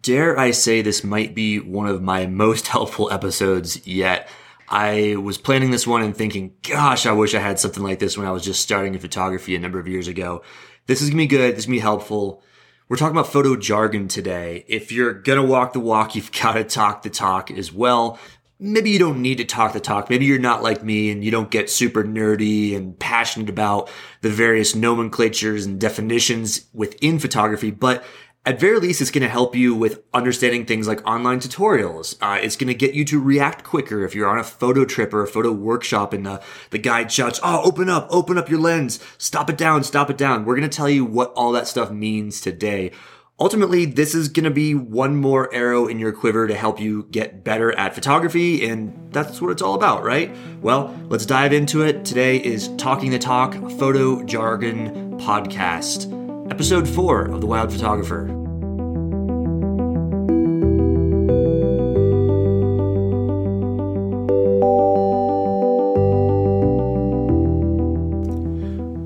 Dare I say this might be one of my most helpful episodes yet. I was planning this one and thinking, gosh, I wish I had something like this when I was just starting in photography a number of years ago. This is gonna be good. This is gonna be helpful. We're talking about photo jargon today. If you're gonna walk the walk, you've gotta talk the talk as well. Maybe you don't need to talk the talk. Maybe you're not like me and you don't get super nerdy and passionate about the various nomenclatures and definitions within photography, but at very least, it's going to help you with understanding things like online tutorials. Uh, it's going to get you to react quicker if you're on a photo trip or a photo workshop and the, the guide shouts, Oh, open up, open up your lens. Stop it down, stop it down. We're going to tell you what all that stuff means today. Ultimately, this is going to be one more arrow in your quiver to help you get better at photography. And that's what it's all about, right? Well, let's dive into it. Today is Talking the Talk Photo Jargon Podcast episode 4 of The Wild Photographer.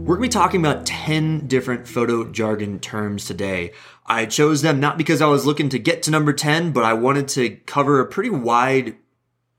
We're going to be talking about 10 different photo jargon terms today. I chose them not because I was looking to get to number 10, but I wanted to cover a pretty wide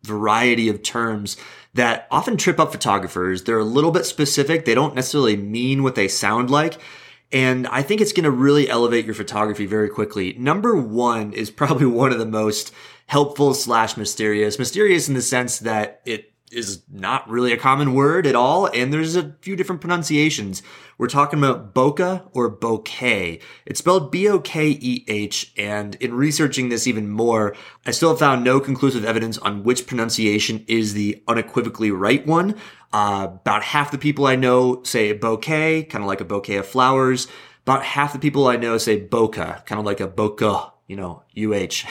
variety of terms that often trip up photographers. They're a little bit specific. They don't necessarily mean what they sound like. And I think it's going to really elevate your photography very quickly. Number one is probably one of the most helpful slash mysterious. Mysterious in the sense that it is not really a common word at all, and there's a few different pronunciations. We're talking about bokeh or bouquet. It's spelled B-O-K-E-H, and in researching this even more, I still have found no conclusive evidence on which pronunciation is the unequivocally right one. Uh, about half the people I know say bouquet, kind of like a bouquet of flowers. About half the people I know say bokeh, kind of like a bokeh, you know, UH.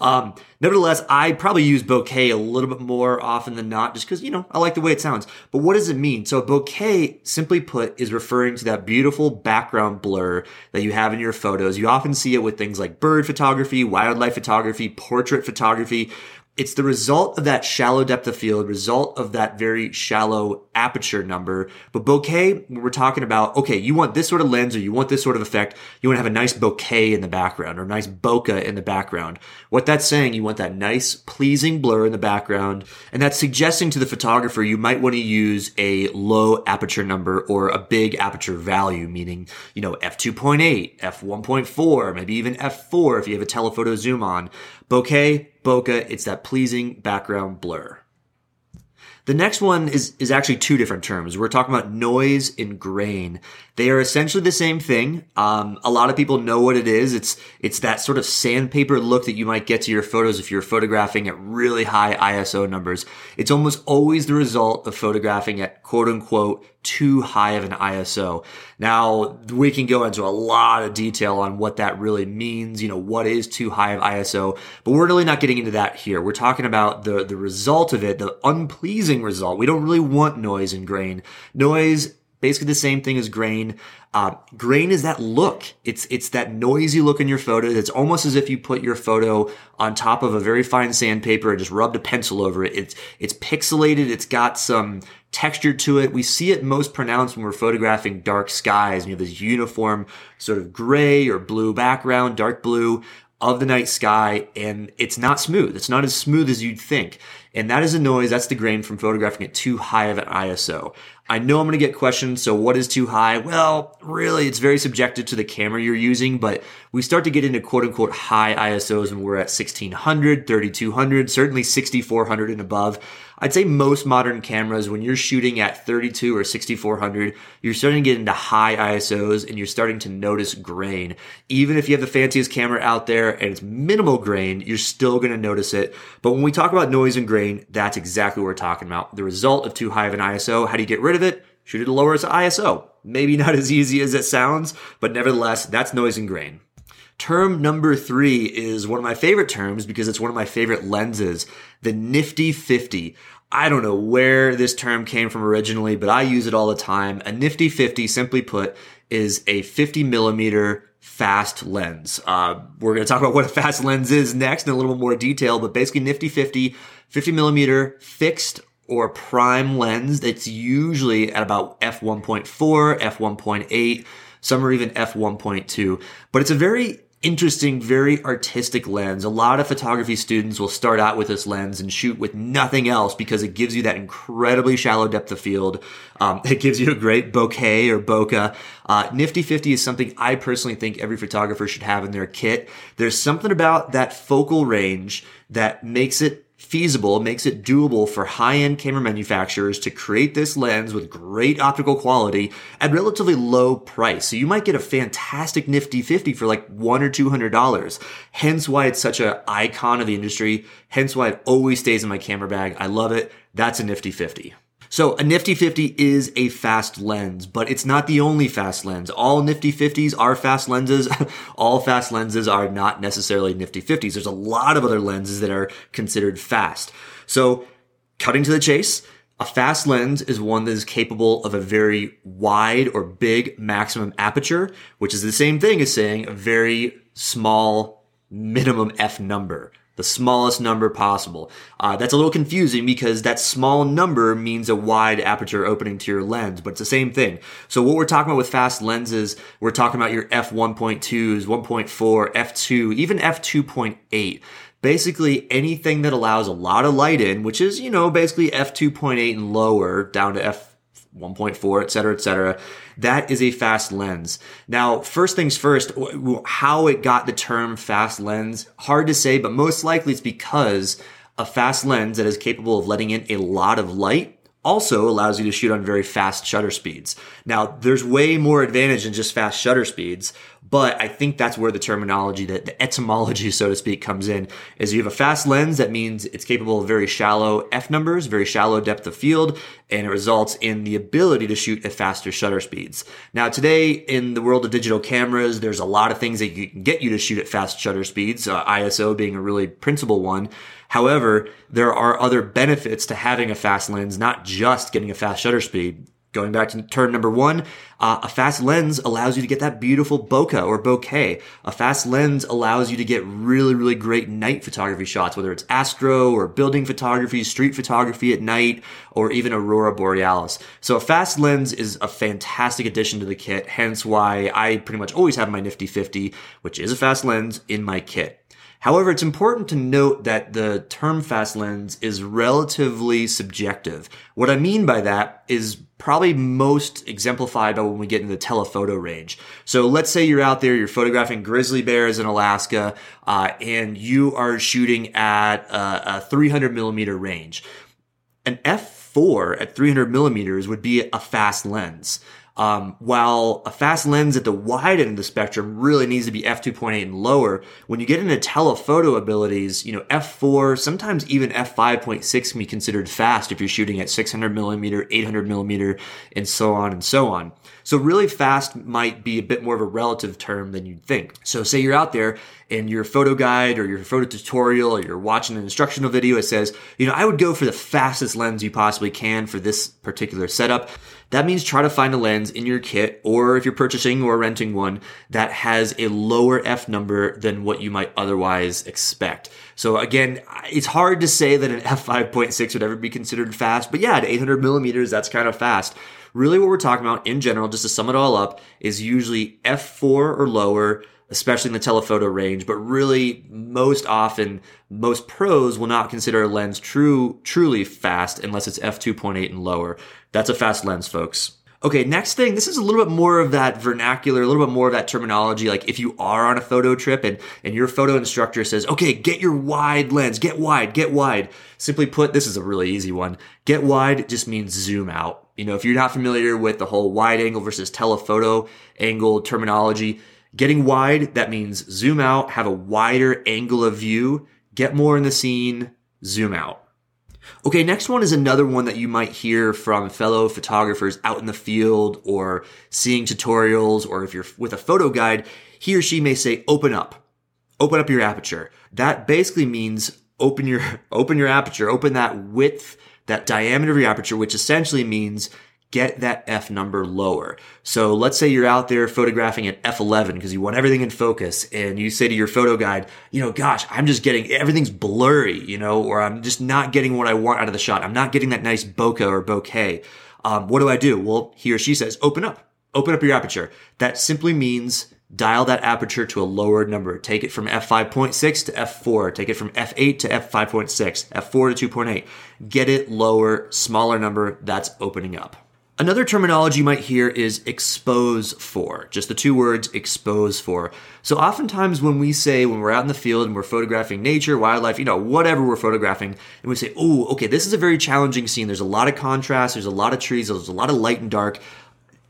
um, nevertheless, I probably use bouquet a little bit more often than not just because, you know, I like the way it sounds. But what does it mean? So bouquet, simply put, is referring to that beautiful background blur that you have in your photos. You often see it with things like bird photography, wildlife photography, portrait photography, it's the result of that shallow depth of field, result of that very shallow aperture number. But bokeh, we're talking about, okay, you want this sort of lens or you want this sort of effect. You want to have a nice bokeh in the background or a nice bokeh in the background. What that's saying, you want that nice, pleasing blur in the background. And that's suggesting to the photographer you might want to use a low aperture number or a big aperture value, meaning, you know, f2.8, f1.4, maybe even f4 if you have a telephoto zoom on. Bokeh, bokeh, it's that pleasing background blur. The next one is, is actually two different terms. We're talking about noise and grain. They are essentially the same thing. Um, a lot of people know what it is. It's, it's that sort of sandpaper look that you might get to your photos if you're photographing at really high ISO numbers. It's almost always the result of photographing at quote unquote too high of an ISO. Now, we can go into a lot of detail on what that really means, you know, what is too high of ISO, but we're really not getting into that here. We're talking about the, the result of it, the unpleasing result. We don't really want noise and grain. Noise basically the same thing as grain. Uh, grain is that look. It's it's that noisy look in your photo. It's almost as if you put your photo on top of a very fine sandpaper and just rubbed a pencil over it. It's it's pixelated. It's got some texture to it. We see it most pronounced when we're photographing dark skies. You have this uniform sort of gray or blue background, dark blue of the night sky, and it's not smooth. It's not as smooth as you'd think. And that is a noise. That's the grain from photographing at too high of an ISO. I know I'm going to get questions. So what is too high? Well, really, it's very subjective to the camera you're using, but we start to get into quote unquote high ISOs when we're at 1600, 3200, certainly 6400 and above. I'd say most modern cameras, when you're shooting at 32 or 6400, you're starting to get into high ISOs and you're starting to notice grain. Even if you have the fanciest camera out there and it's minimal grain, you're still going to notice it. But when we talk about noise and grain, that's exactly what we're talking about. The result of too high of an ISO. How do you get rid of it? Shoot it lower its ISO. Maybe not as easy as it sounds, but nevertheless, that's noise and grain. Term number three is one of my favorite terms because it's one of my favorite lenses, the nifty 50. I don't know where this term came from originally, but I use it all the time. A nifty 50, simply put, is a 50 millimeter fast lens. Uh, we're going to talk about what a fast lens is next in a little bit more detail, but basically nifty 50, 50 millimeter fixed or prime lens that's usually at about f1.4, f1.8, some are even f1.2, but it's a very interesting, very artistic lens. A lot of photography students will start out with this lens and shoot with nothing else because it gives you that incredibly shallow depth of field. Um, it gives you a great bokeh or bokeh. Uh, Nifty 50 is something I personally think every photographer should have in their kit. There's something about that focal range that makes it feasible, makes it doable for high-end camera manufacturers to create this lens with great optical quality at relatively low price. So you might get a fantastic nifty 50 for like one or two hundred dollars. Hence why it's such an icon of the industry. Hence why it always stays in my camera bag. I love it. That's a nifty 50. So a Nifty 50 is a fast lens, but it's not the only fast lens. All Nifty 50s are fast lenses. All fast lenses are not necessarily Nifty 50s. There's a lot of other lenses that are considered fast. So cutting to the chase, a fast lens is one that is capable of a very wide or big maximum aperture, which is the same thing as saying a very small minimum F number the smallest number possible. Uh, that's a little confusing because that small number means a wide aperture opening to your lens, but it's the same thing. So what we're talking about with fast lenses, we're talking about your f1.2s, 1.4, f2, even f2.8 basically anything that allows a lot of light in, which is, you know, basically f2.8 and lower down to f 1.4, et cetera, et cetera. That is a fast lens. Now, first things first, how it got the term fast lens, hard to say, but most likely it's because a fast lens that is capable of letting in a lot of light also allows you to shoot on very fast shutter speeds. Now, there's way more advantage than just fast shutter speeds, but I think that's where the terminology, the, the etymology, so to speak, comes in. Is you have a fast lens that means it's capable of very shallow f numbers, very shallow depth of field, and it results in the ability to shoot at faster shutter speeds. Now, today in the world of digital cameras, there's a lot of things that you can get you to shoot at fast shutter speeds. Uh, ISO being a really principal one. However, there are other benefits to having a fast lens, not just getting a fast shutter speed. Going back to term number one, uh, a fast lens allows you to get that beautiful bokeh or bokeh. A fast lens allows you to get really, really great night photography shots, whether it's astro or building photography, street photography at night, or even aurora borealis. So a fast lens is a fantastic addition to the kit, hence why I pretty much always have my Nifty 50, which is a fast lens, in my kit. However, it's important to note that the term fast lens is relatively subjective. What I mean by that is probably most exemplified by when we get into the telephoto range. So let's say you're out there, you're photographing grizzly bears in Alaska, uh, and you are shooting at a, a 300 millimeter range. An f4 at 300 millimeters would be a fast lens. Um, while a fast lens at the wide end of the spectrum really needs to be f2.8 and lower, when you get into telephoto abilities, you know, f4, sometimes even f5.6 can be considered fast if you're shooting at 600 millimeter, 800 millimeter, and so on and so on. So really fast might be a bit more of a relative term than you'd think. So say you're out there and your photo guide or your photo tutorial or you're watching an instructional video, it says, you know, I would go for the fastest lens you possibly can for this particular setup. That means try to find a lens in your kit or if you're purchasing or renting one that has a lower F number than what you might otherwise expect. So again, it's hard to say that an f5.6 would ever be considered fast, but yeah, at 800 millimeters, that's kind of fast. Really what we're talking about in general, just to sum it all up, is usually f4 or lower, especially in the telephoto range, but really most often, most pros will not consider a lens true, truly fast unless it's f2.8 and lower. That's a fast lens, folks. Okay, next thing, this is a little bit more of that vernacular, a little bit more of that terminology. Like if you are on a photo trip and, and your photo instructor says, okay, get your wide lens, get wide, get wide. Simply put, this is a really easy one. Get wide just means zoom out. You know, if you're not familiar with the whole wide angle versus telephoto angle terminology, getting wide, that means zoom out, have a wider angle of view, get more in the scene, zoom out. Okay, next one is another one that you might hear from fellow photographers out in the field or seeing tutorials, or if you're with a photo guide, he or she may say, open up. Open up your aperture. That basically means open your, open your aperture, open that width, that diameter of your aperture, which essentially means get that F number lower. So let's say you're out there photographing at F11 because you want everything in focus and you say to your photo guide, you know, gosh, I'm just getting, everything's blurry, you know, or I'm just not getting what I want out of the shot. I'm not getting that nice bokeh or bokeh. Um, what do I do? Well, he or she says, open up, open up your aperture. That simply means dial that aperture to a lower number. Take it from f5.6 to f4. Take it from f8 to f5.6, f4 to 2.8. Get it lower, smaller number. That's opening up. Another terminology you might hear is expose for, just the two words expose for. So oftentimes when we say, when we're out in the field and we're photographing nature, wildlife, you know, whatever we're photographing, and we say, oh, okay, this is a very challenging scene. There's a lot of contrast, there's a lot of trees, there's a lot of light and dark.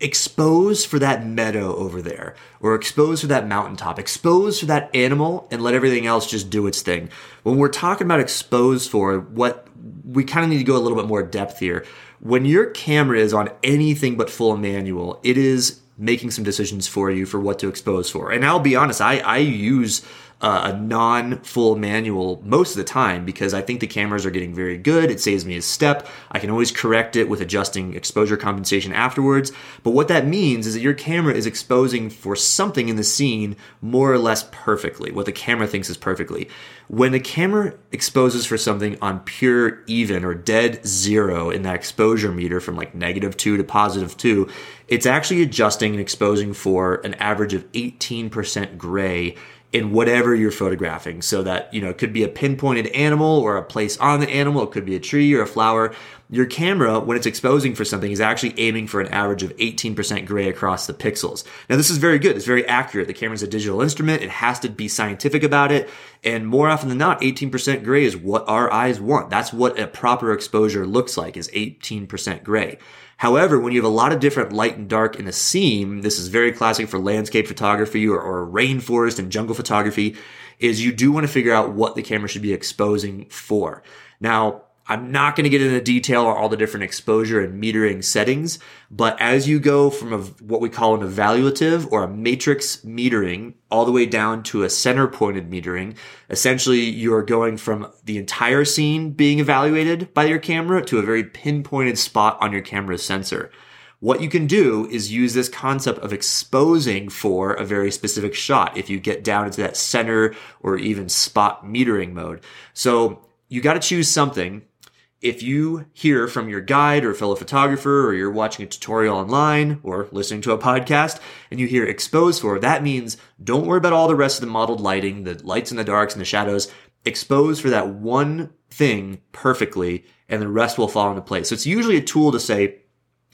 Expose for that meadow over there, or expose for that mountaintop, expose for that animal, and let everything else just do its thing. When we're talking about expose for, what we kind of need to go a little bit more depth here when your camera is on anything but full manual, it is making some decisions for you for what to expose for. And I'll be honest, I, I use uh, a non full manual most of the time because I think the cameras are getting very good. It saves me a step. I can always correct it with adjusting exposure compensation afterwards. But what that means is that your camera is exposing for something in the scene more or less perfectly, what the camera thinks is perfectly. When the camera exposes for something on pure even or dead zero in that exposure meter from like negative two to positive two, it's actually adjusting and exposing for an average of 18% gray in whatever you're photographing. So that, you know, it could be a pinpointed animal or a place on the animal. It could be a tree or a flower. Your camera, when it's exposing for something, is actually aiming for an average of 18% gray across the pixels. Now, this is very good. It's very accurate. The camera's a digital instrument. It has to be scientific about it. And more often than not, 18% gray is what our eyes want. That's what a proper exposure looks like is 18% gray. However, when you have a lot of different light and dark in a scene, this is very classic for landscape photography or, or rainforest and jungle photography, is you do want to figure out what the camera should be exposing for. Now, I'm not going to get into detail on all the different exposure and metering settings, but as you go from a, what we call an evaluative or a matrix metering all the way down to a center pointed metering, essentially you're going from the entire scene being evaluated by your camera to a very pinpointed spot on your camera's sensor. What you can do is use this concept of exposing for a very specific shot if you get down into that center or even spot metering mode. So you got to choose something if you hear from your guide or fellow photographer or you're watching a tutorial online or listening to a podcast and you hear expose for, that means don't worry about all the rest of the modeled lighting, the lights and the darks and the shadows. Expose for that one thing perfectly and the rest will fall into place. So it's usually a tool to say,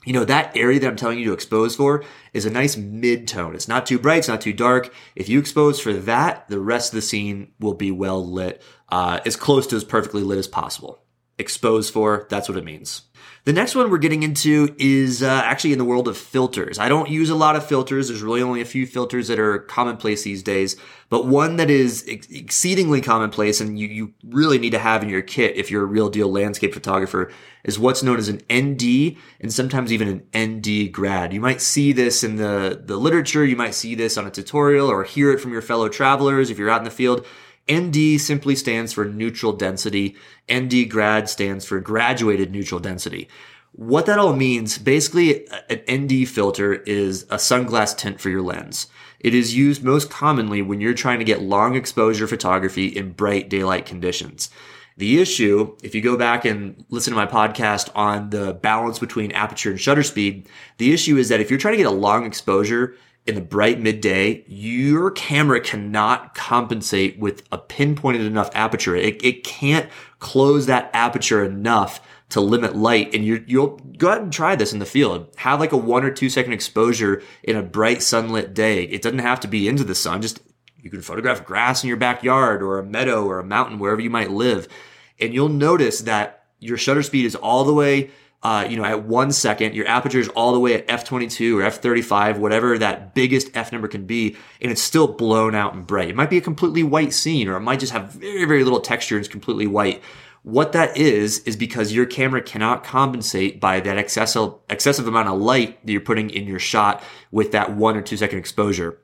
you know, that area that I'm telling you to expose for is a nice mid tone. It's not too bright. It's not too dark. If you expose for that, the rest of the scene will be well lit, uh, as close to as perfectly lit as possible expose for. That's what it means. The next one we're getting into is uh, actually in the world of filters. I don't use a lot of filters. There's really only a few filters that are commonplace these days, but one that is ex- exceedingly commonplace and you, you really need to have in your kit if you're a real deal landscape photographer is what's known as an ND and sometimes even an ND grad. You might see this in the, the literature. You might see this on a tutorial or hear it from your fellow travelers if you're out in the field. ND simply stands for neutral density. ND grad stands for graduated neutral density. What that all means, basically, an ND filter is a sunglass tint for your lens. It is used most commonly when you're trying to get long exposure photography in bright daylight conditions. The issue, if you go back and listen to my podcast on the balance between aperture and shutter speed, the issue is that if you're trying to get a long exposure, in the bright midday, your camera cannot compensate with a pinpointed enough aperture. It, it can't close that aperture enough to limit light. And you you'll go ahead and try this in the field. Have like a one or two second exposure in a bright sunlit day. It doesn't have to be into the sun. Just you can photograph grass in your backyard or a meadow or a mountain, wherever you might live. And you'll notice that your shutter speed is all the way uh, you know, at one second, your aperture is all the way at f22 or f35, whatever that biggest f number can be, and it's still blown out and bright. It might be a completely white scene, or it might just have very, very little texture and it's completely white. What that is, is because your camera cannot compensate by that excessive, excessive amount of light that you're putting in your shot with that one or two second exposure.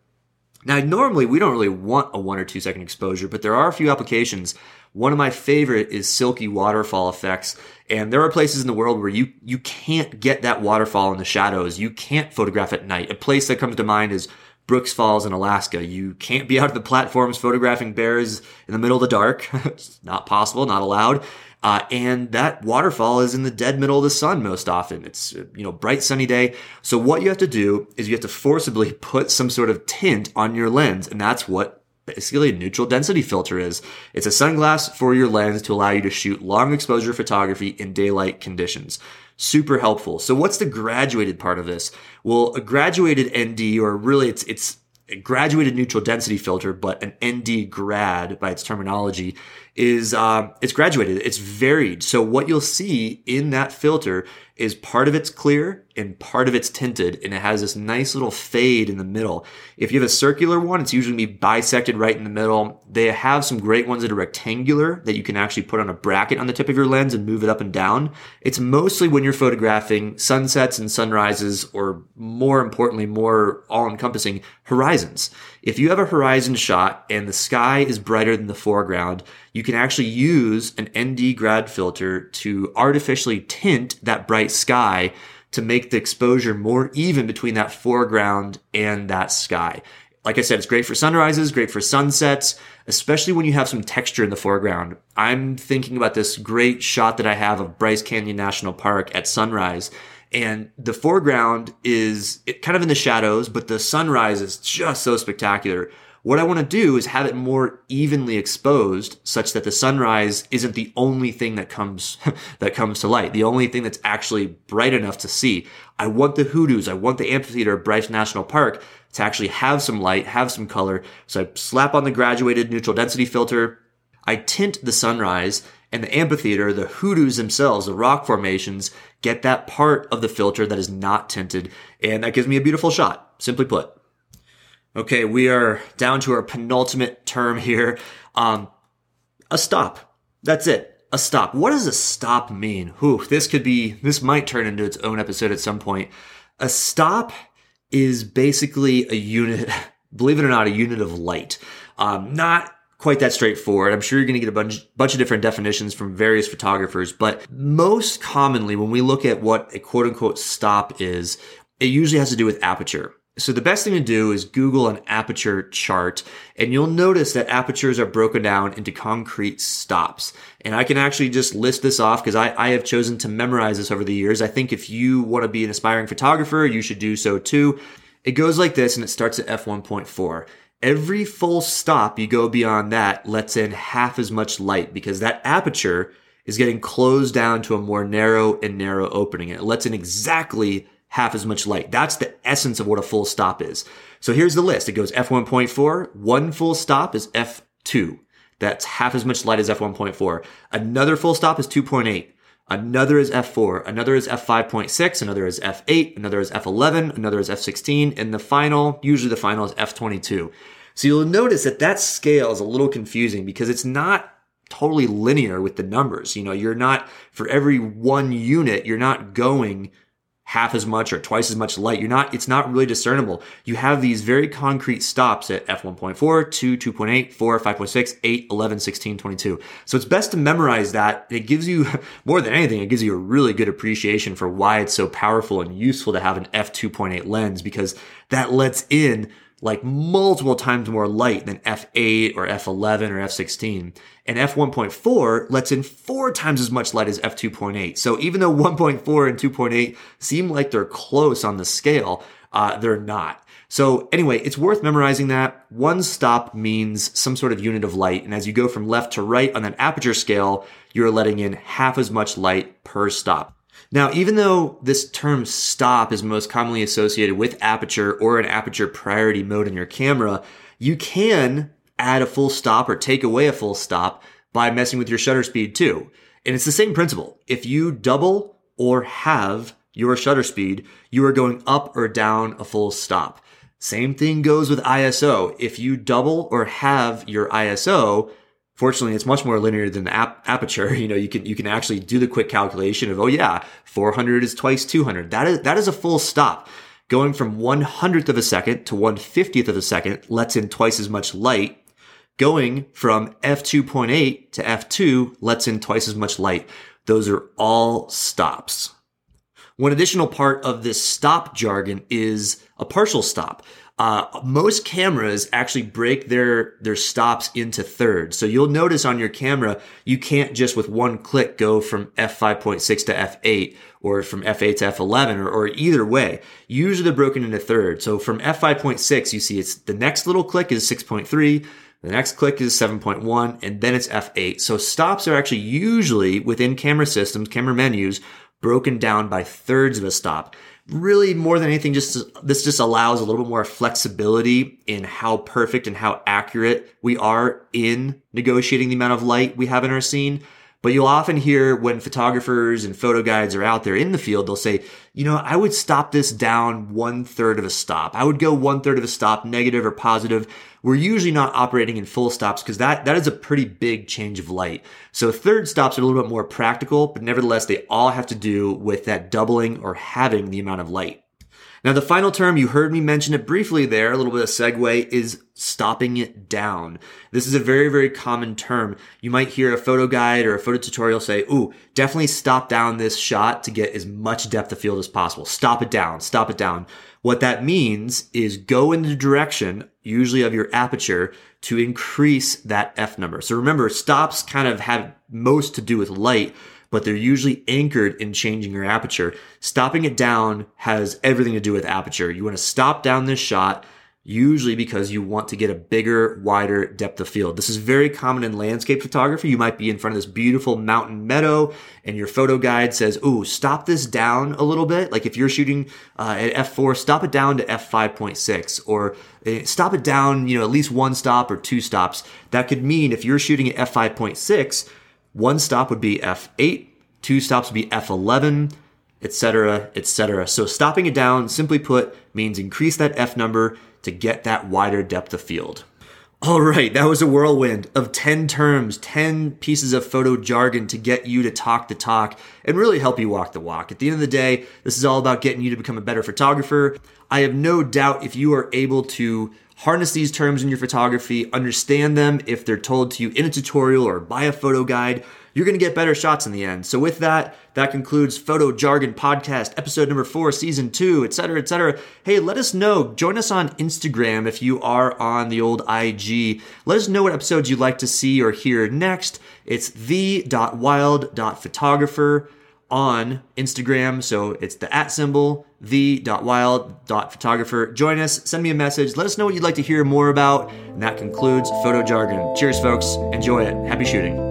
Now, normally we don't really want a one or two second exposure, but there are a few applications one of my favorite is silky waterfall effects. And there are places in the world where you, you can't get that waterfall in the shadows. You can't photograph at night. A place that comes to mind is Brooks Falls in Alaska. You can't be out of the platforms photographing bears in the middle of the dark. it's not possible, not allowed. Uh, and that waterfall is in the dead middle of the sun most often. It's, you know, bright sunny day. So what you have to do is you have to forcibly put some sort of tint on your lens. And that's what basically a neutral density filter is. It's a sunglass for your lens to allow you to shoot long exposure photography in daylight conditions. Super helpful. So what's the graduated part of this? Well, a graduated ND, or really it's, it's a graduated neutral density filter, but an ND grad by its terminology is uh, it's graduated. It's varied. So what you'll see in that filter is part of it's clear and part of it's tinted, and it has this nice little fade in the middle. If you have a circular one, it's usually be bisected right in the middle. They have some great ones that are rectangular that you can actually put on a bracket on the tip of your lens and move it up and down. It's mostly when you're photographing sunsets and sunrises, or more importantly, more all encompassing horizons. If you have a horizon shot and the sky is brighter than the foreground, you can actually use an ND grad filter to artificially tint that bright sky to make the exposure more even between that foreground and that sky. Like I said, it's great for sunrises, great for sunsets, especially when you have some texture in the foreground. I'm thinking about this great shot that I have of Bryce Canyon National Park at sunrise and the foreground is kind of in the shadows, but the sunrise is just so spectacular. What I want to do is have it more evenly exposed such that the sunrise isn't the only thing that comes, that comes to light. The only thing that's actually bright enough to see. I want the hoodoos. I want the amphitheater of Bryce National Park to actually have some light, have some color. So I slap on the graduated neutral density filter. I tint the sunrise and the amphitheater, the hoodoos themselves, the rock formations, get that part of the filter that is not tinted. And that gives me a beautiful shot, simply put. Okay, we are down to our penultimate term here. Um, a stop. That's it. A stop. What does a stop mean? Whew, this could be, this might turn into its own episode at some point. A stop is basically a unit, believe it or not, a unit of light. Um, not quite that straightforward. I'm sure you're going to get a bunch, bunch of different definitions from various photographers, but most commonly when we look at what a quote unquote stop is, it usually has to do with aperture. So the best thing to do is Google an aperture chart and you'll notice that apertures are broken down into concrete stops. And I can actually just list this off because I, I have chosen to memorize this over the years. I think if you want to be an aspiring photographer, you should do so too. It goes like this and it starts at f1.4. Every full stop you go beyond that lets in half as much light because that aperture is getting closed down to a more narrow and narrow opening. It lets in exactly half as much light. That's the essence of what a full stop is. So here's the list. It goes f1.4. One full stop is f2. That's half as much light as f1.4. Another full stop is 2.8. Another is F4, another is F5.6, another is F8, another is F11, another is F16, and the final, usually the final is F22. So you'll notice that that scale is a little confusing because it's not totally linear with the numbers. You know, you're not, for every one unit, you're not going half as much or twice as much light. You're not, it's not really discernible. You have these very concrete stops at f1.4, 2, 2.8, 4, 5.6, 8, 11, 16, 22. So it's best to memorize that. It gives you, more than anything, it gives you a really good appreciation for why it's so powerful and useful to have an f2.8 lens because that lets in like multiple times more light than F8 or F11 or F16. And F1.4 lets in four times as much light as F2.8. So even though 1.4 and 2.8 seem like they're close on the scale, uh, they're not. So anyway, it's worth memorizing that. One stop means some sort of unit of light. And as you go from left to right on that aperture scale, you're letting in half as much light per stop. Now, even though this term stop is most commonly associated with aperture or an aperture priority mode in your camera, you can add a full stop or take away a full stop by messing with your shutter speed too. And it's the same principle. If you double or halve your shutter speed, you are going up or down a full stop. Same thing goes with ISO. If you double or halve your ISO, Fortunately, it's much more linear than the ap- aperture. You know, you can you can actually do the quick calculation of oh yeah, 400 is twice 200. That is that is a full stop. Going from one hundredth of a second to one fiftieth of a second lets in twice as much light. Going from f2.8 to f2 lets in twice as much light. Those are all stops. One additional part of this stop jargon is a partial stop. Uh, most cameras actually break their their stops into thirds. So you'll notice on your camera, you can't just with one click go from f5.6 to f8 or from f8 to f11 or, or either way. Usually they're broken into thirds. So from f5.6, you see it's the next little click is 6.3. The next click is 7.1 and then it's F8. So stops are actually usually within camera systems, camera menus, broken down by thirds of a stop really more than anything, just this just allows a little bit more flexibility in how perfect and how accurate we are in negotiating the amount of light we have in our scene. But you'll often hear when photographers and photo guides are out there in the field, they'll say, you know, I would stop this down one third of a stop. I would go one third of a stop, negative or positive. We're usually not operating in full stops because that, that is a pretty big change of light. So third stops are a little bit more practical, but nevertheless, they all have to do with that doubling or halving the amount of light. Now, the final term, you heard me mention it briefly there, a little bit of segue, is stopping it down. This is a very, very common term. You might hear a photo guide or a photo tutorial say, ooh, definitely stop down this shot to get as much depth of field as possible. Stop it down, stop it down. What that means is go in the direction, usually of your aperture, to increase that F number. So remember, stops kind of have most to do with light, but they're usually anchored in changing your aperture. Stopping it down has everything to do with aperture. You want to stop down this shot usually because you want to get a bigger, wider depth of field. This is very common in landscape photography. You might be in front of this beautiful mountain meadow and your photo guide says, "Ooh, stop this down a little bit." Like if you're shooting uh, at f4, stop it down to f5.6 or uh, stop it down, you know, at least one stop or two stops. That could mean if you're shooting at f5.6, one stop would be F8, two stops would be F11, etc., etc. So stopping it down, simply put, means increase that F number to get that wider depth of field. All right, that was a whirlwind of 10 terms, 10 pieces of photo jargon to get you to talk the talk and really help you walk the walk. At the end of the day, this is all about getting you to become a better photographer. I have no doubt if you are able to harness these terms in your photography, understand them if they're told to you in a tutorial or by a photo guide, you're going to get better shots in the end. So with that, that concludes Photo Jargon Podcast, episode number four, season two, etc., etc. Hey, let us know. Join us on Instagram if you are on the old IG. Let us know what episodes you'd like to see or hear next. It's the.wild.photographer on Instagram. So it's the at symbol, the.wild.photographer. Join us, send me a message, let us know what you'd like to hear more about. And that concludes Photo Jargon. Cheers, folks. Enjoy it. Happy shooting.